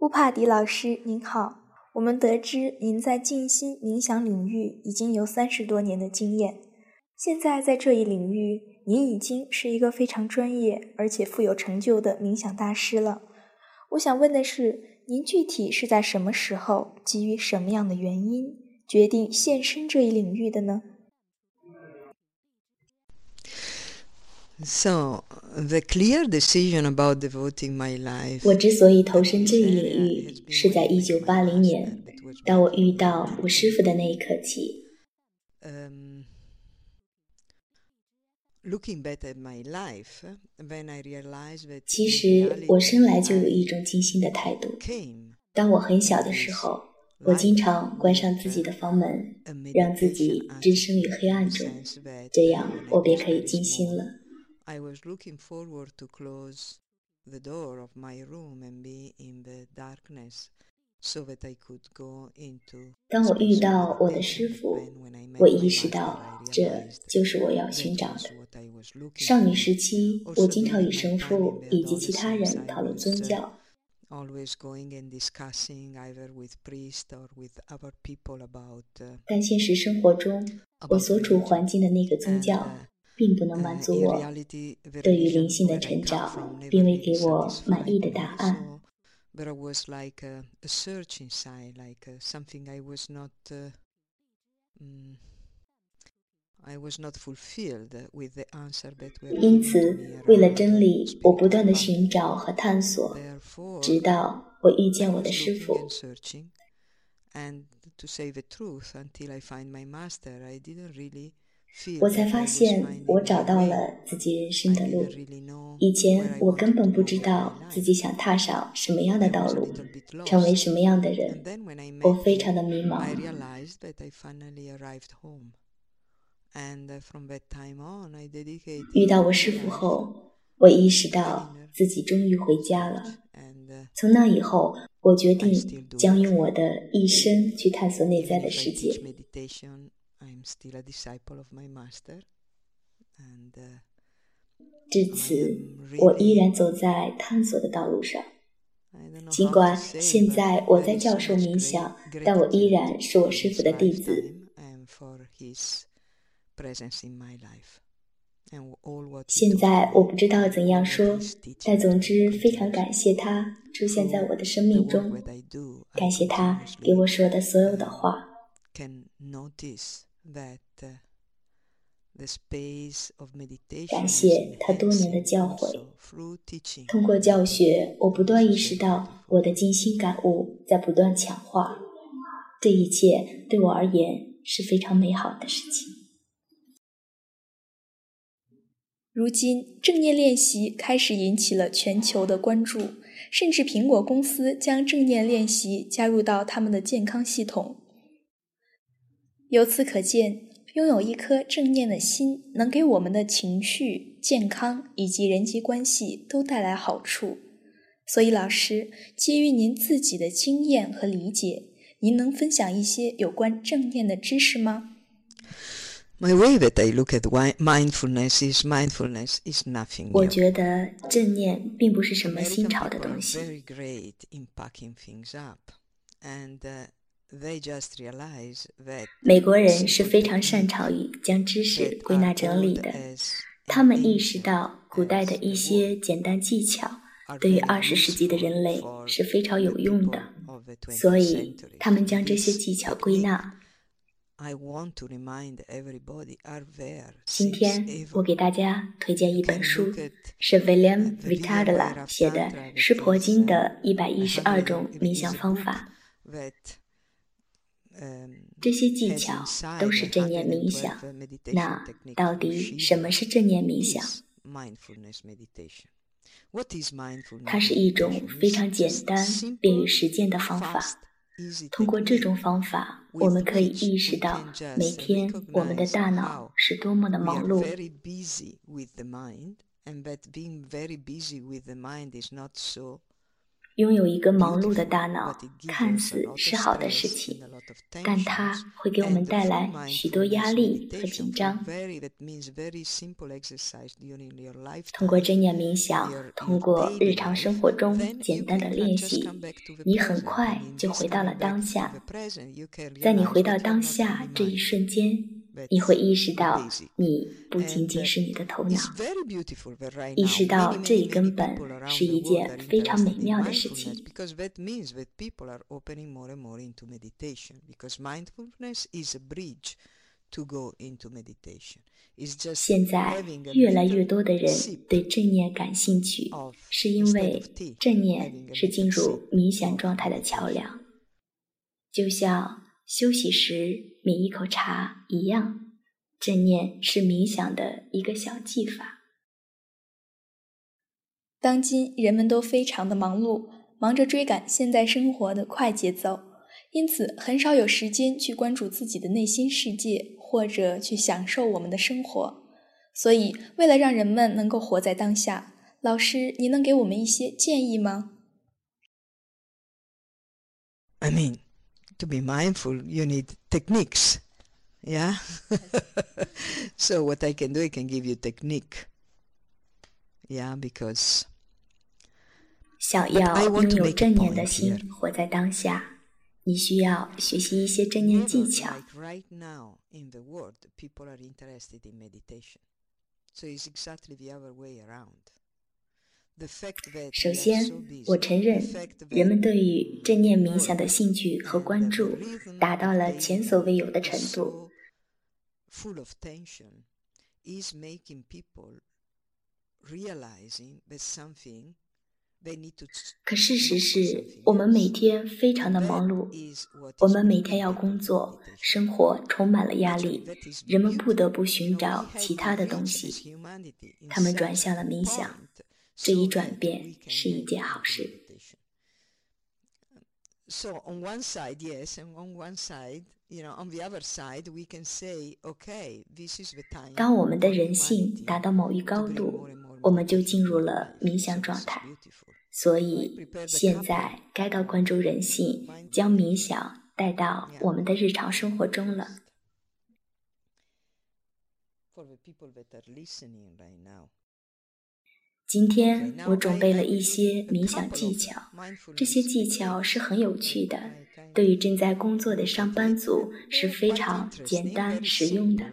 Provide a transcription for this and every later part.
乌帕迪老师您好，我们得知您在静心冥想领域已经有三十多年的经验，现在在这一领域，您已经是一个非常专业而且富有成就的冥想大师了。我想问的是，您具体是在什么时候，基于什么样的原因，决定献身这一领域的呢？So the clear decision about devoting my life. 我之所以投身这一领域，是在一九八零年，当我遇到我师傅的那一刻起。Um, looking back at my life, when I realize that 其实我生来就有一种静心的态度。当我很小的时候，我经常关上自己的房门，让自己置身于黑暗中，这样我便可以静心了。I was looking forward to close the door of my room and be in the darkness so that I could go into 当我遇到我的师傅我意识到 I 这就是我要 that 寻找的。少女.时期，我经常与神父以及其他人讨论宗教。always going and discussing either with priest or with other people about, uh, 但现实生活中，我所处.环境的那个宗教 uh, 并不能 uh, 满足我。对于灵性的成长并未给我满意的答案。uh, uh, mm, 因此为了真理，我不断的 spiritual 寻找和探索直到我遇见我的师傅 and。searching, and to say the truth, until I find my master, I didn't really feel 我才发现我找到了自己人生的路以前我根本不知道自己想踏上什么样的道路成为什么样的人我非常的迷茫遇到我师傅后我意识到自己终于回家了从那以后我决定将用我的一生去探索内在的世界 I'm still a disciple of my master, and 此我依然走在探索的道路上。尽管现在我在教授冥想，但我依然是我师傅的弟子。现在我不知道怎样说，但总之非常感谢他出现在我的生命中。感谢他给我说的所有的话。Can notice that uh, the space of meditation 感谢他多年的教诲。通过教学，我不断意识到我的精心感悟在不断强化。这一切对我而言是非常美好的事情。如今，正念练习开始引起了全球的关注，甚至苹果公司将正念练习加入到他们的健康系统。由此可见，拥有一颗正念的心，能给我们的情绪、健康以及人际关系都带来好处。所以，老师，基于您自己的经验和理解，您能分享一些有关正念的知识吗？My way that I look at mindfulness is mindfulness is nothing 我觉得正念并不是什么新潮的东西。美国人是非常擅长于将知识归纳整理的。他们意识到古代的一些简单技巧对于二十世纪的人类是非常有用的，所以他们将这些技巧归纳。今天我给大家推荐一本书，是 William v i t a d l a 写的《湿婆经》的一百一十二种冥想方法。这些技巧都是正念冥想那到底什么是正念冥想？它是一种非常简单便于实践的方法通过这种方法我们可以意识到每天我们的大脑是多么的忙碌拥有一个忙碌的大脑看似是好的事情，但它会给我们带来许多压力和紧张。通过正念冥想，通过日常生活中简单的练习，你很快就回到了当下。在你回到当下这一瞬间。你会意识到，你不仅仅是你的头脑。意识到这一根本是一件非常美妙的事情。现在，越来越多的人对正念感兴趣，是因为正念是进入冥想状态的桥梁，就像。休息时抿一口茶一样，正念是冥想的一个小技法。当今人们都非常的忙碌，忙着追赶现代生活的快节奏，因此很少有时间去关注自己的内心世界，或者去享受我们的生活。所以，为了让人们能够活在当下，老师，你能给我们一些建议吗？I mean. to be mindful, you need techniques. Yeah? so what I can do, I can give you technique. Yeah, because 想要拥有正念的心，活在当下，你需要学习一些正念技巧。Right now in the world, people are interested in meditation. So it's exactly the other way around. 首先，我承认人们对于正念冥想的兴趣和关注达到了前所未有的程度。可事实是我们每天非常的忙碌，我们每天要工作，生活充满了压力，人们不得不寻找其他的东西，他们转向了冥想。这一转变是一件好事。So on one side, yes, and on one side, you know, on the other side, we can say, okay, this is the time. 当我们的人性达到某一高度，我们就进入了冥想状态。所以现在该到关注人性，将冥想带到我们的日常生活中了。For the people that are listening right now. 今天我准备了一些冥想技巧，这些技巧是很有趣的，对于正在工作的上班族是非常简单实用的。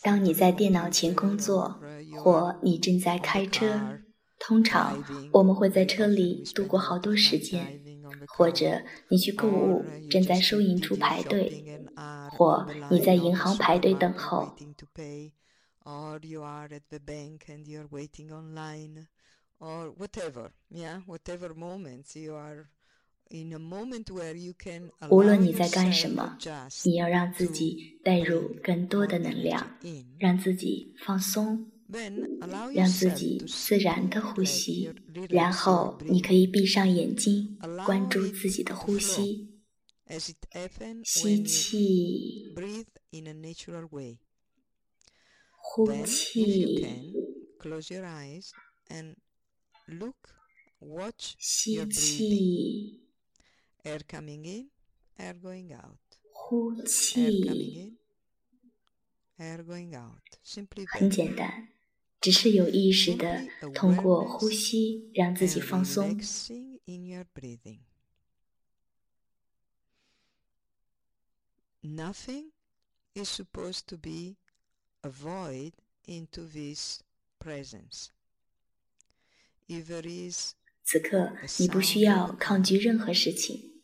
当你在电脑前工作，或你正在开车，通常我们会在车里度过好多时间，或者你去购物，正在收银处排队。或你在银行排队等候。or you are at the bank and you're waiting online or whatever yeah whatever moments you are in a moment where you can 无论你在干什么你要让自己带入更多的能量让自己放松让自己自然的呼吸然后你可以闭上眼睛关注自己的呼吸 吸气，呼气，吸气，呼气，很简单，只是有意识的通过呼吸让自己放松。 Nothing is supposed to be a void into this presence. If there is 此刻，你不需要抗拒任何事情。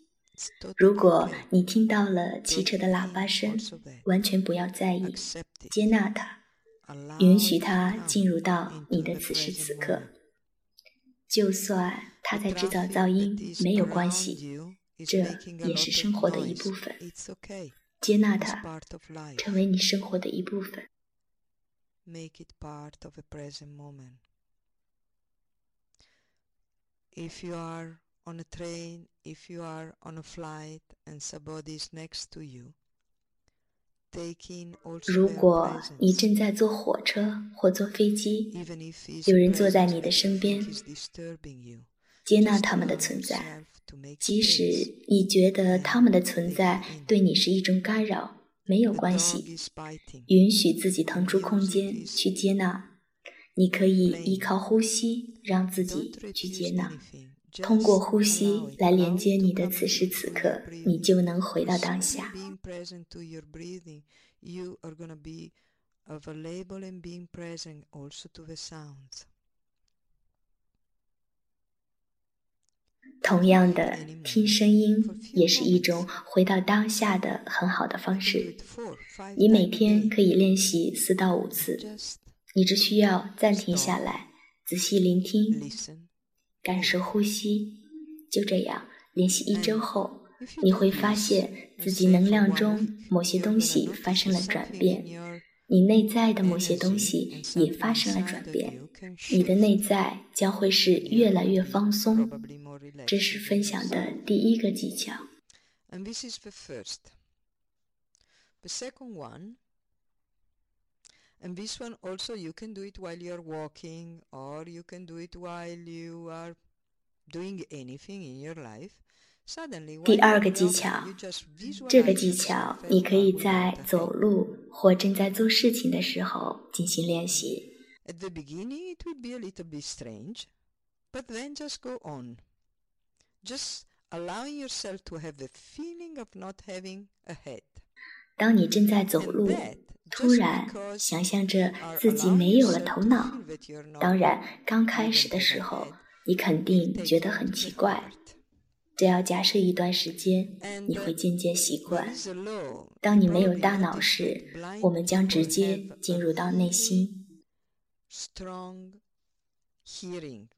如果你听到了汽车的喇叭声，完全不要在意，接纳它，允许它进入到你的此时此刻。就算它在制造噪音，没有关系，这也是生活的一部分。接纳它，成为你生活的一部分。Make it part of the present moment. If you are on a train, if you are on a flight and somebody is next to you, taking 如果你正在坐火车或坐飞机，有人坐在你的身边，接纳他们的存在，即使你觉得他们的存在对你是一种干扰，没有关系，允许自己腾出空间去接纳。你可以依靠呼吸，让自己去接纳。通过呼吸来连接你的此时此刻，你就能回到当下。同样的，听声音也是一种回到当下的很好的方式。你每天可以练习四到五次，你只需要暂停下来，仔细聆听。感受呼吸，就这样练习一周后，你会发现自己能量中某些东西发生了转变，你内在的某些东西也发生了转变，你的内在将会是越来越放松。这是分享的第一个技巧。And this one also you can do it while you're walking or you can do it while you are doing anything in your life. 第二个技巧，这个技巧你可以在走路或正在做事情的时候进行练习。At the beginning, it will be a little bit strange, but then just go on. Just allowing yourself to have the feeling of not having a head. 当你正在走路。突然想象着自己没有了头脑，当然，刚开始的时候你肯定觉得很奇怪。只要假设一段时间，你会渐渐习惯。当你没有大脑时，我们将直接进入到内心。Strong hearing.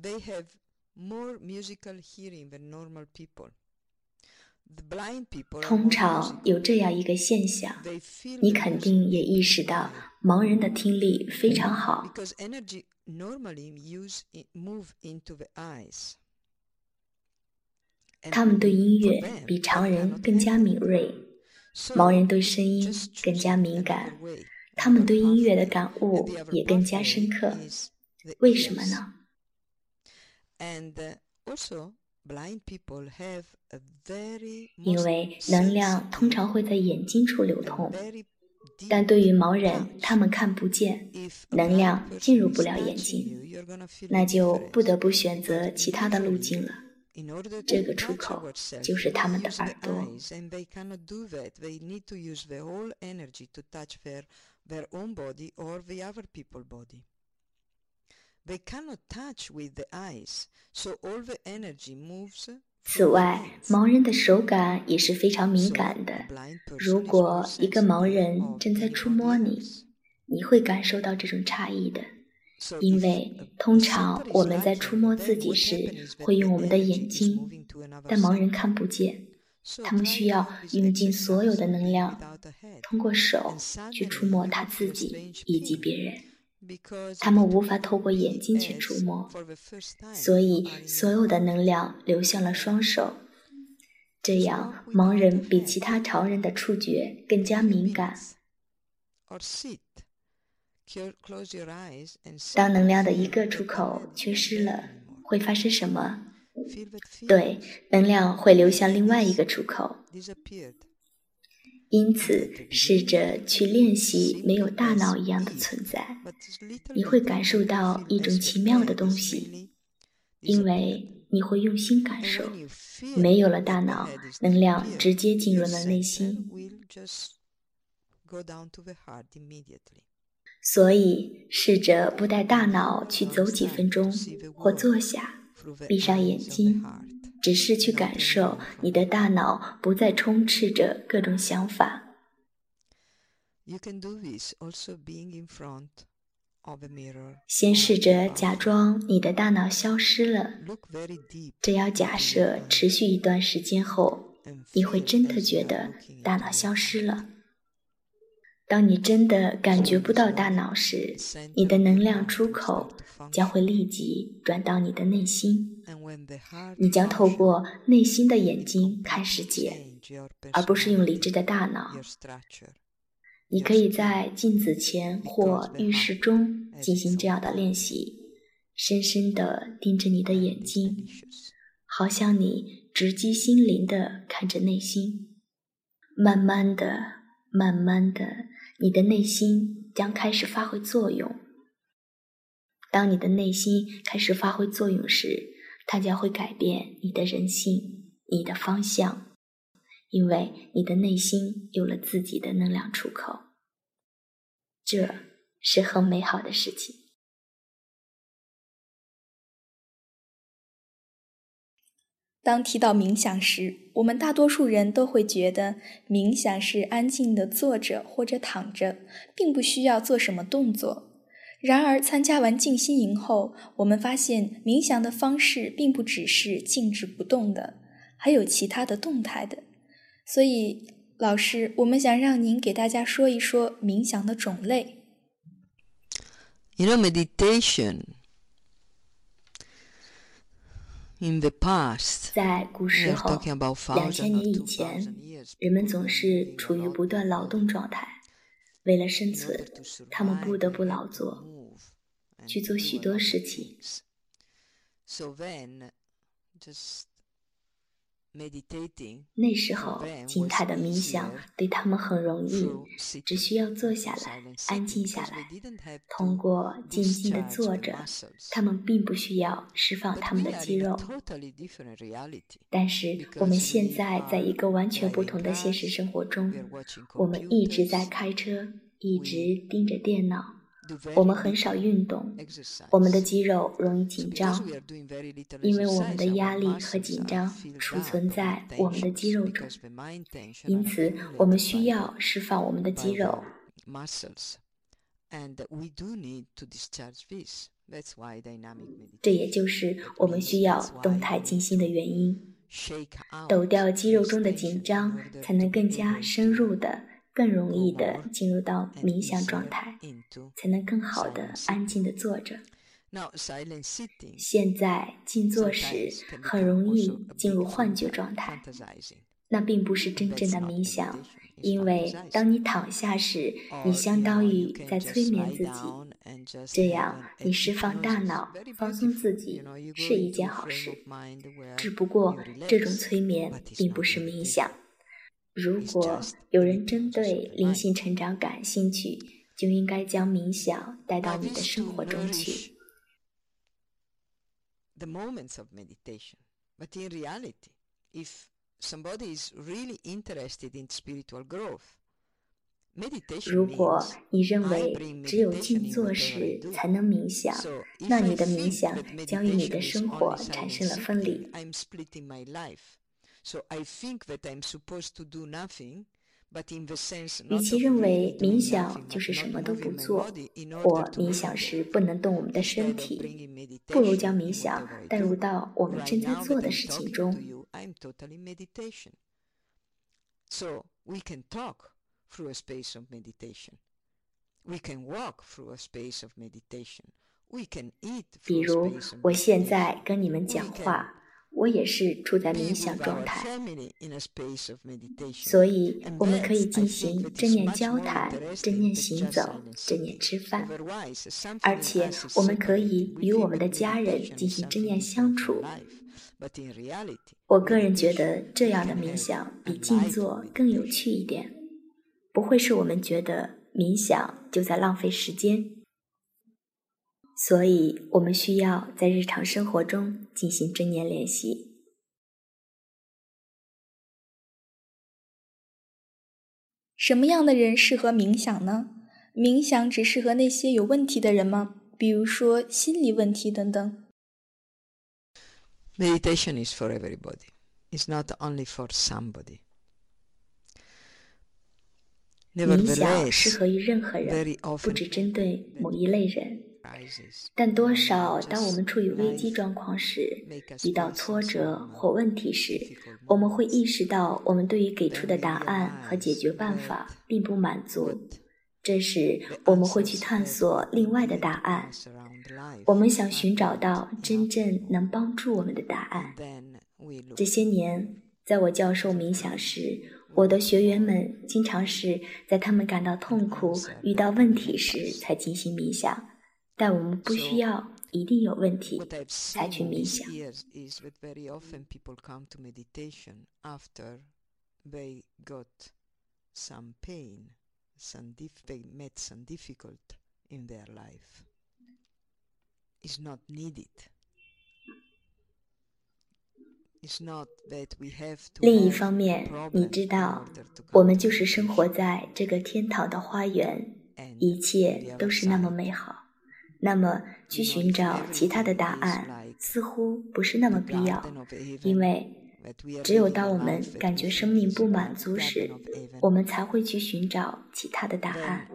They have more musical hearing than normal people. 通常有这样一个现象，你肯定也意识到，盲人的听力非常好。他们对音乐比常人更加敏锐，盲人对声音更加敏感，他们对音乐的感悟也更加深刻。为什么呢？因为能量通常会在眼睛处流通，但对于盲人，他们看不见，能量进入不了眼睛，那就不得不选择其他的路径了。这个出口就是他们的耳朵。此外，盲人的手感也是非常敏感的。如果一个盲人正在触摸你，你会感受到这种差异的，因为通常我们在触摸自己时会用我们的眼睛，但盲人看不见，他们需要用尽所有的能量，通过手去触摸他自己以及别人。他们无法透过眼睛去触摸，所以所有的能量流向了双手。这样，盲人比其他常人的触觉更加敏感。当能量的一个出口缺失了，会发生什么？对，能量会流向另外一个出口。因此，试着去练习没有大脑一样的存在，你会感受到一种奇妙的东西，因为你会用心感受，没有了大脑，能量直接进入了内心。所以，试着不带大脑去走几分钟，或坐下，闭上眼睛。只是去感受，你的大脑不再充斥着各种想法。先试着假装你的大脑消失了，这要假设持续一段时间后，你会真的觉得大脑消失了。当你真的感觉不到大脑时，你的能量出口将会立即转到你的内心。你将透过内心的眼睛看世界，而不是用理智的大脑。你可以在镜子前或浴室中进行这样的练习，深深地盯着你的眼睛，好像你直击心灵地看着内心。慢慢的，慢慢的，你的内心将开始发挥作用。当你的内心开始发挥作用时，它将会改变你的人性，你的方向。因为你的内心有了自己的能量出口，这是很美好的事情。当提到冥想时，我们大多数人都会觉得冥想是安静的坐着或者躺着，并不需要做什么动作。然而，参加完静心营后，我们发现冥想的方式并不只是静止不动的，还有其他的动态的。所以，老师，我们想让您给大家说一说冥想的种类。You know, meditation in the past，在古时候，两千年以前，人们总是处于不断劳动状态。为了生存，他们不得不劳作，去做许多事情。So then, just 那时候，静态的冥想对他们很容易，只需要坐下来，安静下来。通过静静的坐着，他们并不需要释放他们的肌肉。但是，我们现在在一个完全不同的现实生活中，我们一直在开车，一直盯着电脑。我们很少运动，我们的肌肉容易紧张，因为我们的压力和紧张储存在我们的肌肉中，因此我们需要释放我们的肌肉。这也就是我们需要动态静心的原因，抖掉肌肉中的紧张，才能更加深入的。更容易的进入到冥想状态，才能更好的安静的坐着。现在静坐时很容易进入幻觉状态，那并不是真正的冥想，因为当你躺下时，你相当于在催眠自己，这样你释放大脑、放松自己 是一件好事。只不过这种催眠并不是冥想。如果有人针对灵性成长感兴趣，就应该将冥想带到你的生活中去。The moments of meditation, but in reality, if somebody is really interested in spiritual growth, meditation. 如果你认为只有静坐时才能冥想，那你的冥想将与你的生活产生了分离。与其认为冥想就是什么都不做，或冥想时不能动我们的身体，不如将冥想带入到我们正在做的事情中。So we can talk through a space of meditation. We can walk through a space of meditation. We can eat. 比如，我现在跟你们讲话。我也是处在冥想状态，所以我们可以进行正念交谈、正念行走、正念吃饭，而且我们可以与我们的家人进行正念相处。我个人觉得这样的冥想比静坐更有趣一点，不会是我们觉得冥想就在浪费时间。所以，我们需要在日常生活中进行正念练习。什么样的人适合冥想呢？冥想只适合那些有问题的人吗？比如说心理问题等等。Meditation is for everybody. It's not only for somebody. 冥想适合于任何人，不只针对某一类人。但多少，当我们处于危机状况时，遇到挫折或问题时，我们会意识到，我们对于给出的答案和解决办法并不满足，这时，我们会去探索另外的答案。我们想寻找到真正能帮助我们的答案。这些年，在我教授冥想时，我的学员们经常是在他们感到痛苦、遇到问题时才进行冥想。但我们不需要一定有问题才去冥想。some dif- they met some difficult in their life is not needed. It's not that we have to 另一方面，你知道，我们就是生活在这个天堂的花园，一切都是那么美好。那么，去寻找其他的答案似乎不是那么必要，因为只有当我们感觉生命不满足时，我们才会去寻找其他的答案。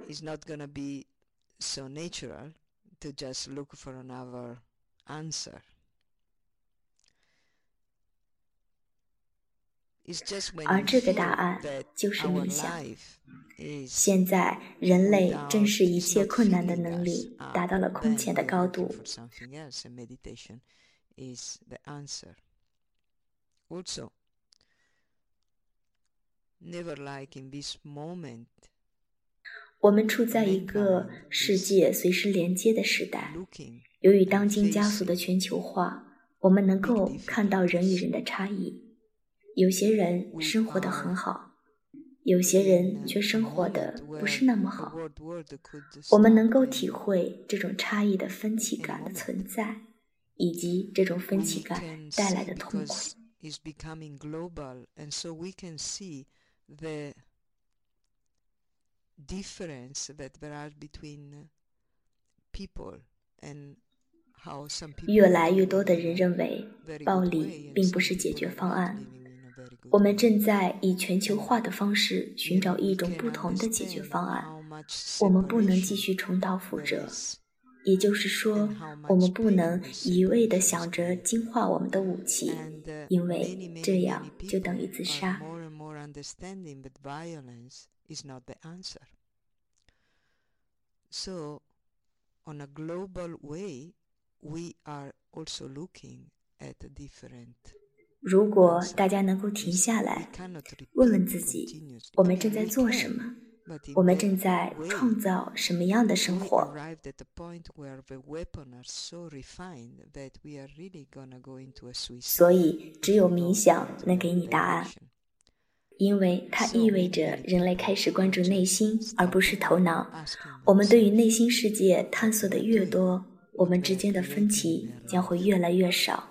而这个答案就是冥想。现在，人类正视一切困难的能力达到了空前的高度。Also, never like in this moment. 我们处在一个世界随时连接的时代。由于当今加速的全球化，我们能够看到人与人的差异。有些人生活的很好，有些人却生活的不是那么好。我们能够体会这种差异的分歧感的存在，以及这种分歧感带来的痛苦。is becoming global, and so we can see the difference that there are between people and how some people 越来越多的人认为暴力并不是解决方案。我们正在以全球化的方式寻找一种不同的解决方案。我们不能继续重蹈覆辙。也就是说，我们不能一味地想着净化我们的武器，因为这样就等于自杀。So, on a global way, we are also looking at different. 如果大家能够停下来，问问自己，我们正在做什么？我们正在创造什么样的生活？所以，只有冥想能给你答案，因为它意味着人类开始关注内心，而不是头脑。我们对于内心世界探索的越多，我们之间的分歧将会越来越少。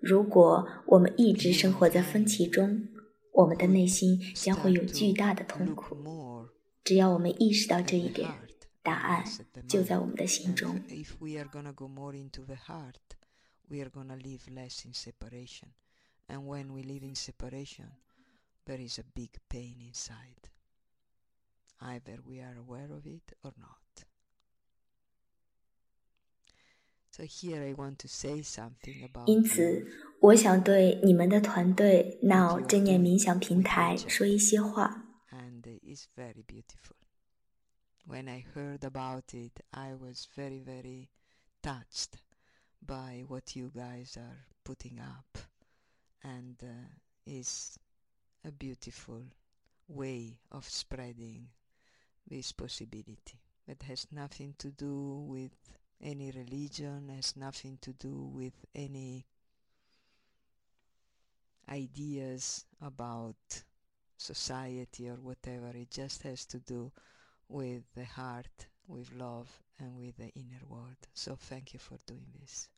如果我们一直生活在分歧中，我们的内心将会有巨大的痛苦。只要我们意识到这一点，答案就在我们的心中。因此，我想对你们的团队 Now 正念冥想平台说一些话。When I heard about it, I was very, very touched by what you guys are putting up, and uh, is a beautiful way of spreading this possibility that has nothing to do with any religion, has nothing to do with any ideas about society or whatever. It just has to do with the heart, with love, and with the inner world. So thank you for doing this.